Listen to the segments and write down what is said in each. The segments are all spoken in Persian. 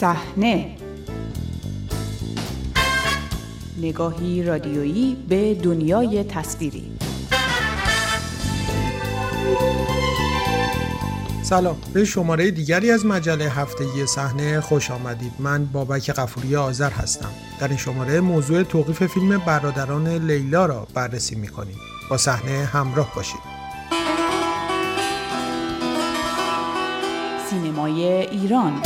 صحنه. نگاهی رادیویی به دنیای تصویری. سلام. به شماره دیگری از مجله هفتگی صحنه خوش آمدید. من بابک قفوری آذر هستم. در این شماره موضوع توقیف فیلم برادران لیلا را بررسی می‌کنیم. با صحنه همراه باشید. سینمای ایران.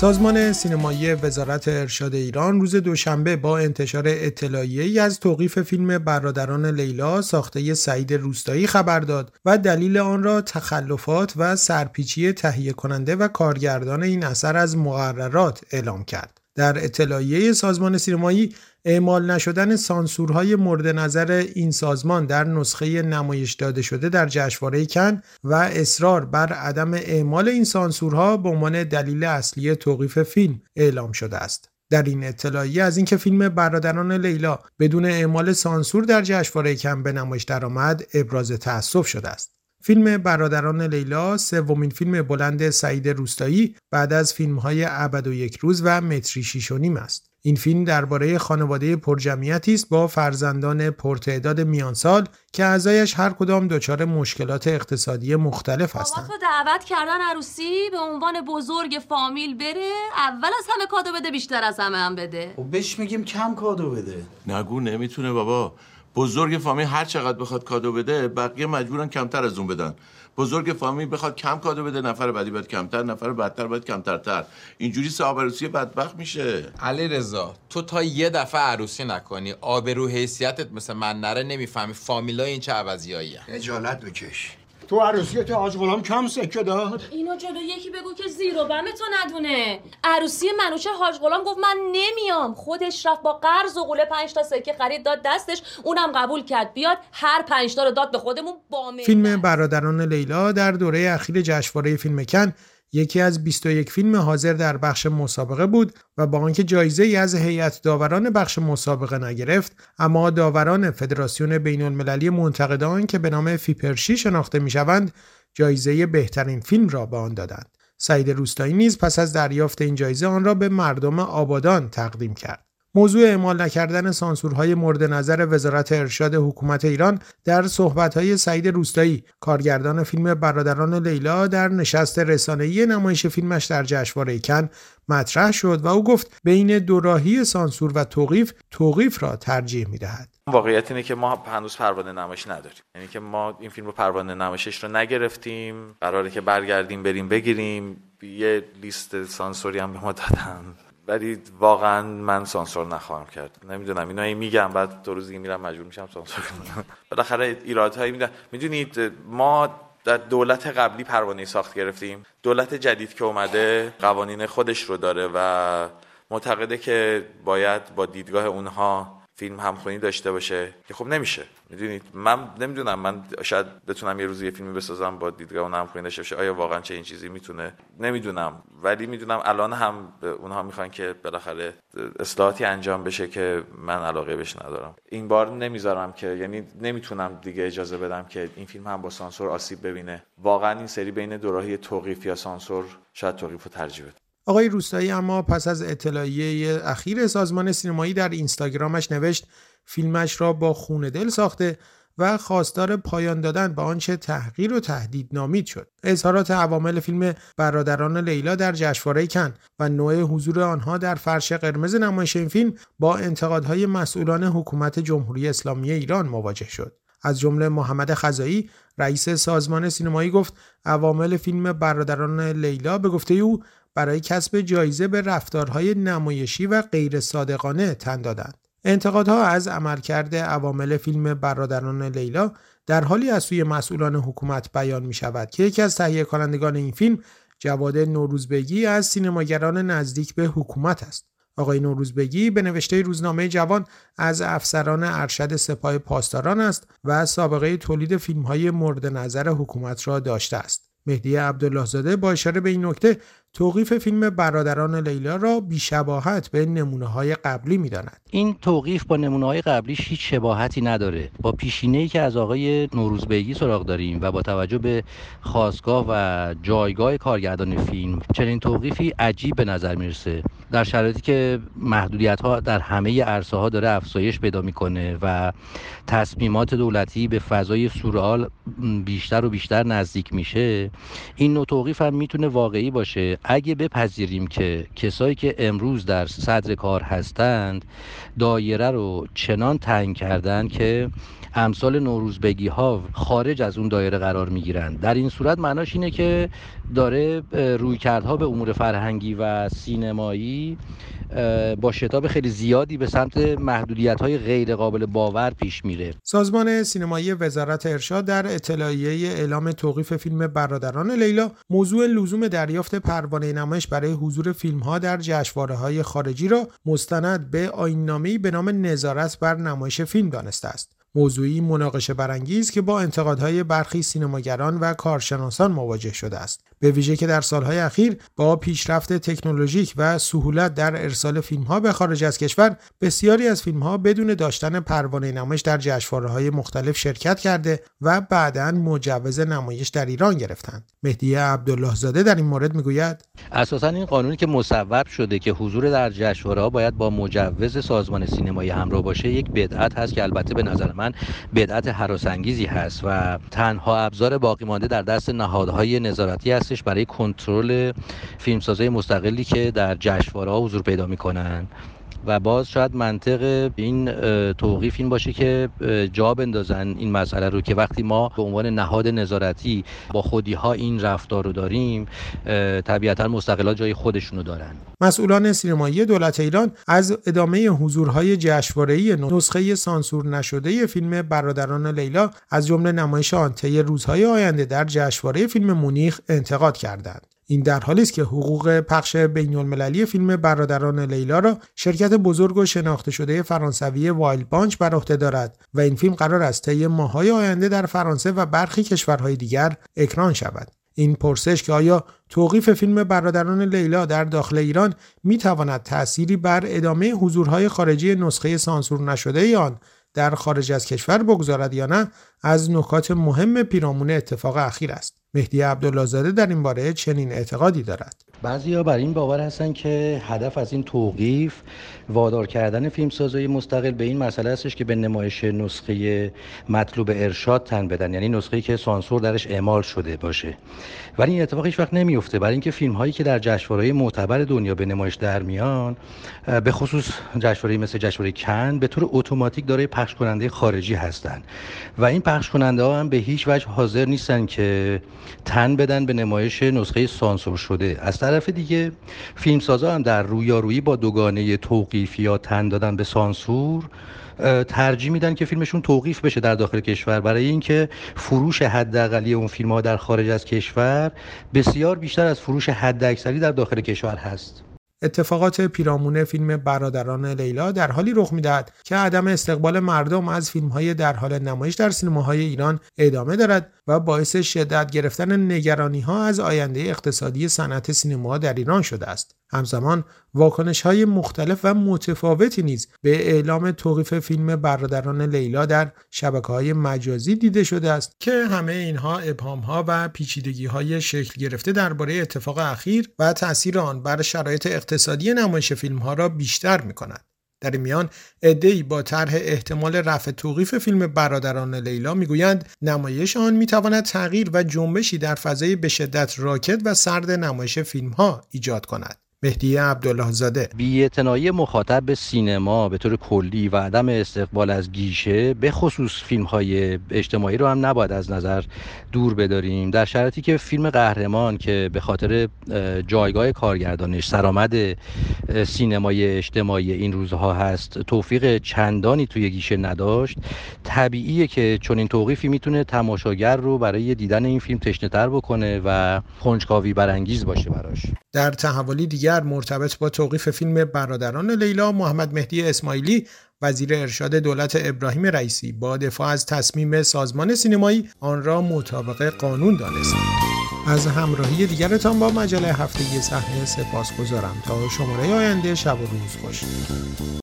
سازمان سینمایی وزارت ارشاد ایران روز دوشنبه با انتشار اطلاعیه‌ای از توقیف فیلم برادران لیلا ساخته سعید روستایی خبر داد و دلیل آن را تخلفات و سرپیچی تهیه کننده و کارگردان این اثر از مقررات اعلام کرد. در اطلاعیه سازمان سینمایی اعمال نشدن سانسورهای مورد نظر این سازمان در نسخه نمایش داده شده در جشنواره کن و اصرار بر عدم اعمال این سانسورها به عنوان دلیل اصلی توقیف فیلم اعلام شده است. در این اطلاعیه از اینکه فیلم برادران لیلا بدون اعمال سانسور در جشنواره کن به نمایش درآمد ابراز تأسف شده است. فیلم برادران لیلا سومین فیلم بلند سعید روستایی بعد از فیلم‌های ابد و یک روز و متری شیش و نیم است. این فیلم درباره خانواده پرجمعیتی است با فرزندان پرتعداد میانسال که اعضایش هر کدام دچار مشکلات اقتصادی مختلف هستند. تو دعوت کردن عروسی به عنوان بزرگ فامیل بره اول از همه کادو بده بیشتر از همه هم بده. خب بهش میگیم کم کادو بده. نگو نمی‌تونه بابا. بزرگ فامیل هر چقدر بخواد کادو بده بقیه مجبورن کمتر از اون بدن. بزرگ فامیل بخواد کم کادو بده نفر بعدی باید کمتر نفر بدتر باید کمترتر. اینجوری سه عروسی بدبخت میشه. علی رضا تو تا یه دفعه عروسی نکنی. آبرو حیثیتت مثل من نره نمی‌فهمی فامیلای این چه عوضیایی اجالت بکش. تو عروسی تو حاج غلام کم سکه داد. اینو جلو یکی بگو که زیر و بم تو ندونه. عروسی منوچه حاج غلام گفت من نمیام. خودش رفت با قرض و قوله 5 تا سکه خرید داد دستش. اونم قبول کرد. بیاد هر 5 تا رو داد به خودمون با فیلم برادران لیلا در دوره اخیر جشنواره فیلم کن یکی از 21 فیلم حاضر در بخش مسابقه بود و با آنکه جایزه ای از هیئت داوران بخش مسابقه نگرفت اما داوران فدراسیون بین المللی منتقدان که به نام فیپرشی شناخته می‌شوند جایزه بهترین فیلم را به آن دادند. سعید روستایی نیز پس از دریافت این جایزه آن را به مردم آبادان تقدیم کرد. موضوع اعمال نکردن سانسورهای مورد نظر وزارت ارشاد حکومت ایران در صحبتهای سعید روستایی کارگردان فیلم برادران لیلا در نشست رسانه‌ای نمایش فیلمش در جشنواره کن مطرح شد و او گفت بین دوراهی سانسور و توقیف توقیف را ترجیح می‌دهد. واقعیت اینه که ما هنوز پروانه نمایش نداریم. یعنی که ما این فیلم رو پروانه نمایشش رو نگرفتیم. قراره که برگردیم بریم بگیریم. یه لیست سانسوری هم به ما دادن. ولی واقعا من سانسور نخواهم کرد. نمی‌دونم اینا این میگم بعد دو روز دیگه میرم مجبور میشم سانسور کنم. بالاخره ایرادهایی میدن. می‌دونید ما در دولت قبلی پروانه ساخت گرفتیم. دولت جدید که اومده قوانین خودش رو داره و معتقده که باید با دیدگاه اونها فیلم همخونی داشته باشه که خب نمیشه. می‌دونید من نمی‌دونم. من شاید بتونم یه روزی یه فیلمی بسازم با دیدگاه اون همخونی داشته باشه. آیا واقعا چه این چیزی می‌تونه؟ نمی‌دونم. ولی می‌دونم الان هم اونها می‌خوان که بالاخره اصلاحاتی انجام بشه که من علاقه بهش ندارم. این بار نمی‌ذارم که یعنی نمی‌تونم دیگه اجازه بدم که این فیلم هم با سانسور آسیب ببینه. واقعا این سری بین دوراهی توقیف یا سانسور شاید توقیف رو ترجیح آقای روستایی اما پس از اطلاعیه اخیر سازمان سینمایی در اینستاگرامش نوشت فیلمش را با خون دل ساخته و خواستار پایان دادن به آنچه تحقیر و تهدید نامید شد. اظهارات عوامل فیلم برادران لیلا در جشنواره کن و نوع حضور آنها در فرش قرمز نمایش این فیلم با انتقادهای مسئولان حکومت جمهوری اسلامی ایران مواجه شد. از جمله محمد خزایی رئیس سازمان سینمایی گفت عوامل فیلم برادران لیلا به گفته او برای کسب جایزه به رفتارهای نمایشی و غیر صادقانه تن دادند. انتقادها از عملکرد عوامل فیلم برادران لیلا در حالی از سوی مسئولان حکومت بیان می شود که یکی از تهیه کنندگان این فیلم جواد نوروزبگی از سینماگران نزدیک به حکومت است. آقای نوروزبگی به نوشته روزنامه جوان از افسران ارشد سپاه پاسداران است و سابقه تولید فیلم های مورد نظر حکومت را داشته است. مهدی عبدالله زاده با اشاره به این نکته توقیف فیلم برادران لیلا را بیشباهت به نمونه های قبلی می‌داند. این توقیف با نمونه های قبلیش هیچ شباهتی نداره. با پیشینه ای که از آقای نوروزبیگی سراغ داریم و با توجه به خواستگاه و جایگاه کارگردان فیلم چنین توقیفی عجیب به نظر می‌رسه. در شرایطی که محدودیت ها در همه عرصه ها داره افزایش پیدا می‌کنه و تصمیمات دولتی به فضای سورئال بیشتر و بیشتر نزدیک میشه این نوع توقیف هم می‌تونه واقعی باشه اگه بپذیریم که کسایی که امروز در صدر کار هستند دایره رو چنان تنگ کردن که امثال نوروزبگی ها خارج از اون دایره قرار می گیرند در این صورت معناش اینه که داره رویکردها به امور فرهنگی و سینمایی با شتاب خیلی زیادی به سمت محدودیت های غیر قابل باور پیش میره. سازمان سینمایی وزارت ارشاد در اطلاعیه اعلام توقیف فیلم برادران لیلا موضوع لزوم دریافت پروانه نمایش برای حضور فیلم ها در جشنواره های خارجی را مستند. به آیننامه‌ای به نام نظارت بر نمایش فیلم دانسته است. موضوعی مناقشه برانگیز که با انتقادهای برخی سینماگران و کارشناسان مواجه شده است. به ویژه که در سالهای اخیر با پیشرفت تکنولوژیک و سهولت در ارسال فیلمها به خارج از کشور بسیاری از فیلمها بدون داشتن پروانه نمایش در جشنواره‌های مختلف شرکت کرده و بعدا مجوز نمایش در ایران گرفتند. مهدی عبدالله زاده در این مورد می‌گوید اساسا این قانونی که مصوب شده که حضور در جشنواره‌ها باید با مجوز سازمان سینمایی همراه باشه یک بدعت هست که البته به نظر من بدعت انگیزی هست و تنها ابزار باقی مانده در دست نهادهای نظارتی هستش برای کنترل فیلمسازهای مستقلی که در جشنواره‌ها حضور پیدا می‌کنن. و باز شاید منطق این توقیف این باشه که جا بندازن این مسئله رو که وقتی ما به عنوان نهاد نظارتی با خودی ها این رفتار رو داریم طبیعتا مستقلا جای خودشونو دارن. مسئولان سینمایی دولت ایران از ادامه حضورهای جشنواره‌ای نسخه سانسور نشده فیلم برادران لیلا از جمله نمایش آن روزهای آینده در جشنواره فیلم مونیخ انتقاد کردند. این در حالی است که حقوق پخش بین المللی فیلم برادران لیلا را شرکت بزرگ و شناخته شده فرانسوی وایل بانچ بر عهده دارد و این فیلم قرار است طی ماه‌های آینده در فرانسه و برخی کشورهای دیگر اکران شود. این پرسش که آیا توقیف فیلم برادران لیلا در داخل ایران می تواند تأثیری بر ادامه حضورهای خارجی نسخه سانسور نشده آن در خارج از کشور بگذارد یا نه از نکات مهم پیرامون اتفاق اخیر است. مهدی عبداللهزاده در این باره چنین اعتقادی دارد. بعضی بر این باور هستن که هدف از این توقیف وادار کردن فیلمسازهای مستقل به این مسئله هستش که به نمایش نسخه مطلوب ارشاد تن بدن. یعنی نسخه که سانسور درش اعمال شده باشه. ولی این اتفاق هیچ وقت نمیفته برای اینکه فیلم هایی که در جشنواره‌های معتبر دنیا به نمایش در میان به خصوص جشنواره مثل جشنواره کن به طور اتوماتیک دارای پخش کننده خارجی هستند و این پخش کننده ها هم به هیچ وجه حاضر نیستن که تن بدن به نمایش نسخه سانسور شده. از طرف دیگه. فیلمسازا هم در رویارویی با دوگانه توقیف یا تن دادن به سانسور ترجیح میدن که فیلمشون توقیف بشه در داخل کشور. برای اینکه فروش حداقلی اون فیلم ها در خارج از کشور بسیار بیشتر از فروش حداکثری در داخل کشور هست. اتفاقات پیرامون فیلم برادران لیلا در حالی رخ می‌دهد که عدم استقبال مردم از فیلمهای در حال نمایش در سینماهای ایران ادامه دارد. و باعث شدت گرفتن نگرانی ها از آینده اقتصادی صنعت سینما در ایران شده است. همزمان واکنش های مختلف و متفاوتی نیز به اعلام توقیف فیلم برادران لیلا در شبکه های مجازی دیده شده است که همه اینها ابهام ها و پیچیدگی های شکل گرفته درباره اتفاق اخیر و تاثیر آن بر شرایط اقتصادی نمایش فیلم ها را بیشتر می کند. در این میان ادهی با طرح احتمال رفع توقیف فیلم برادران لیلا می‌گویند نمایش آن می‌تواند تغییر و جنبشی در فضای به شدت راکت و سرد نمایش فیلم ها ایجاد کند. مهدی عبدالله زاده بی‌اعتنایی مخاطب به سینما به طور کلی و عدم استقبال از گیشه به خصوص فیلم های اجتماعی رو هم نباید از نظر دور بداریم. در شرایطی که فیلم قهرمان که به خاطر جایگاه کارگردانش سرآمد سینمای اجتماعی این روزها هست توفیق چندانی توی گیشه نداشت. طبیعیه که چون این توقیفی می‌تونه تماشاگر رو برای دیدن این فیلم تشنه بکنه و کنجکاوی برانگیز باشه براش. در تحولی دیگر مرتبط با توقیف فیلم برادران لیلا محمد مهدی اسماعیلی وزیر ارشاد دولت ابراهیم رئیسی. با دفاع از تصمیم سازمان سینمایی آن را مطابق قانون دانست از همراهی دیگرتان با مجله هفتگی صحنه سپاس گذارم تا شماره آینده شب و روز خوش.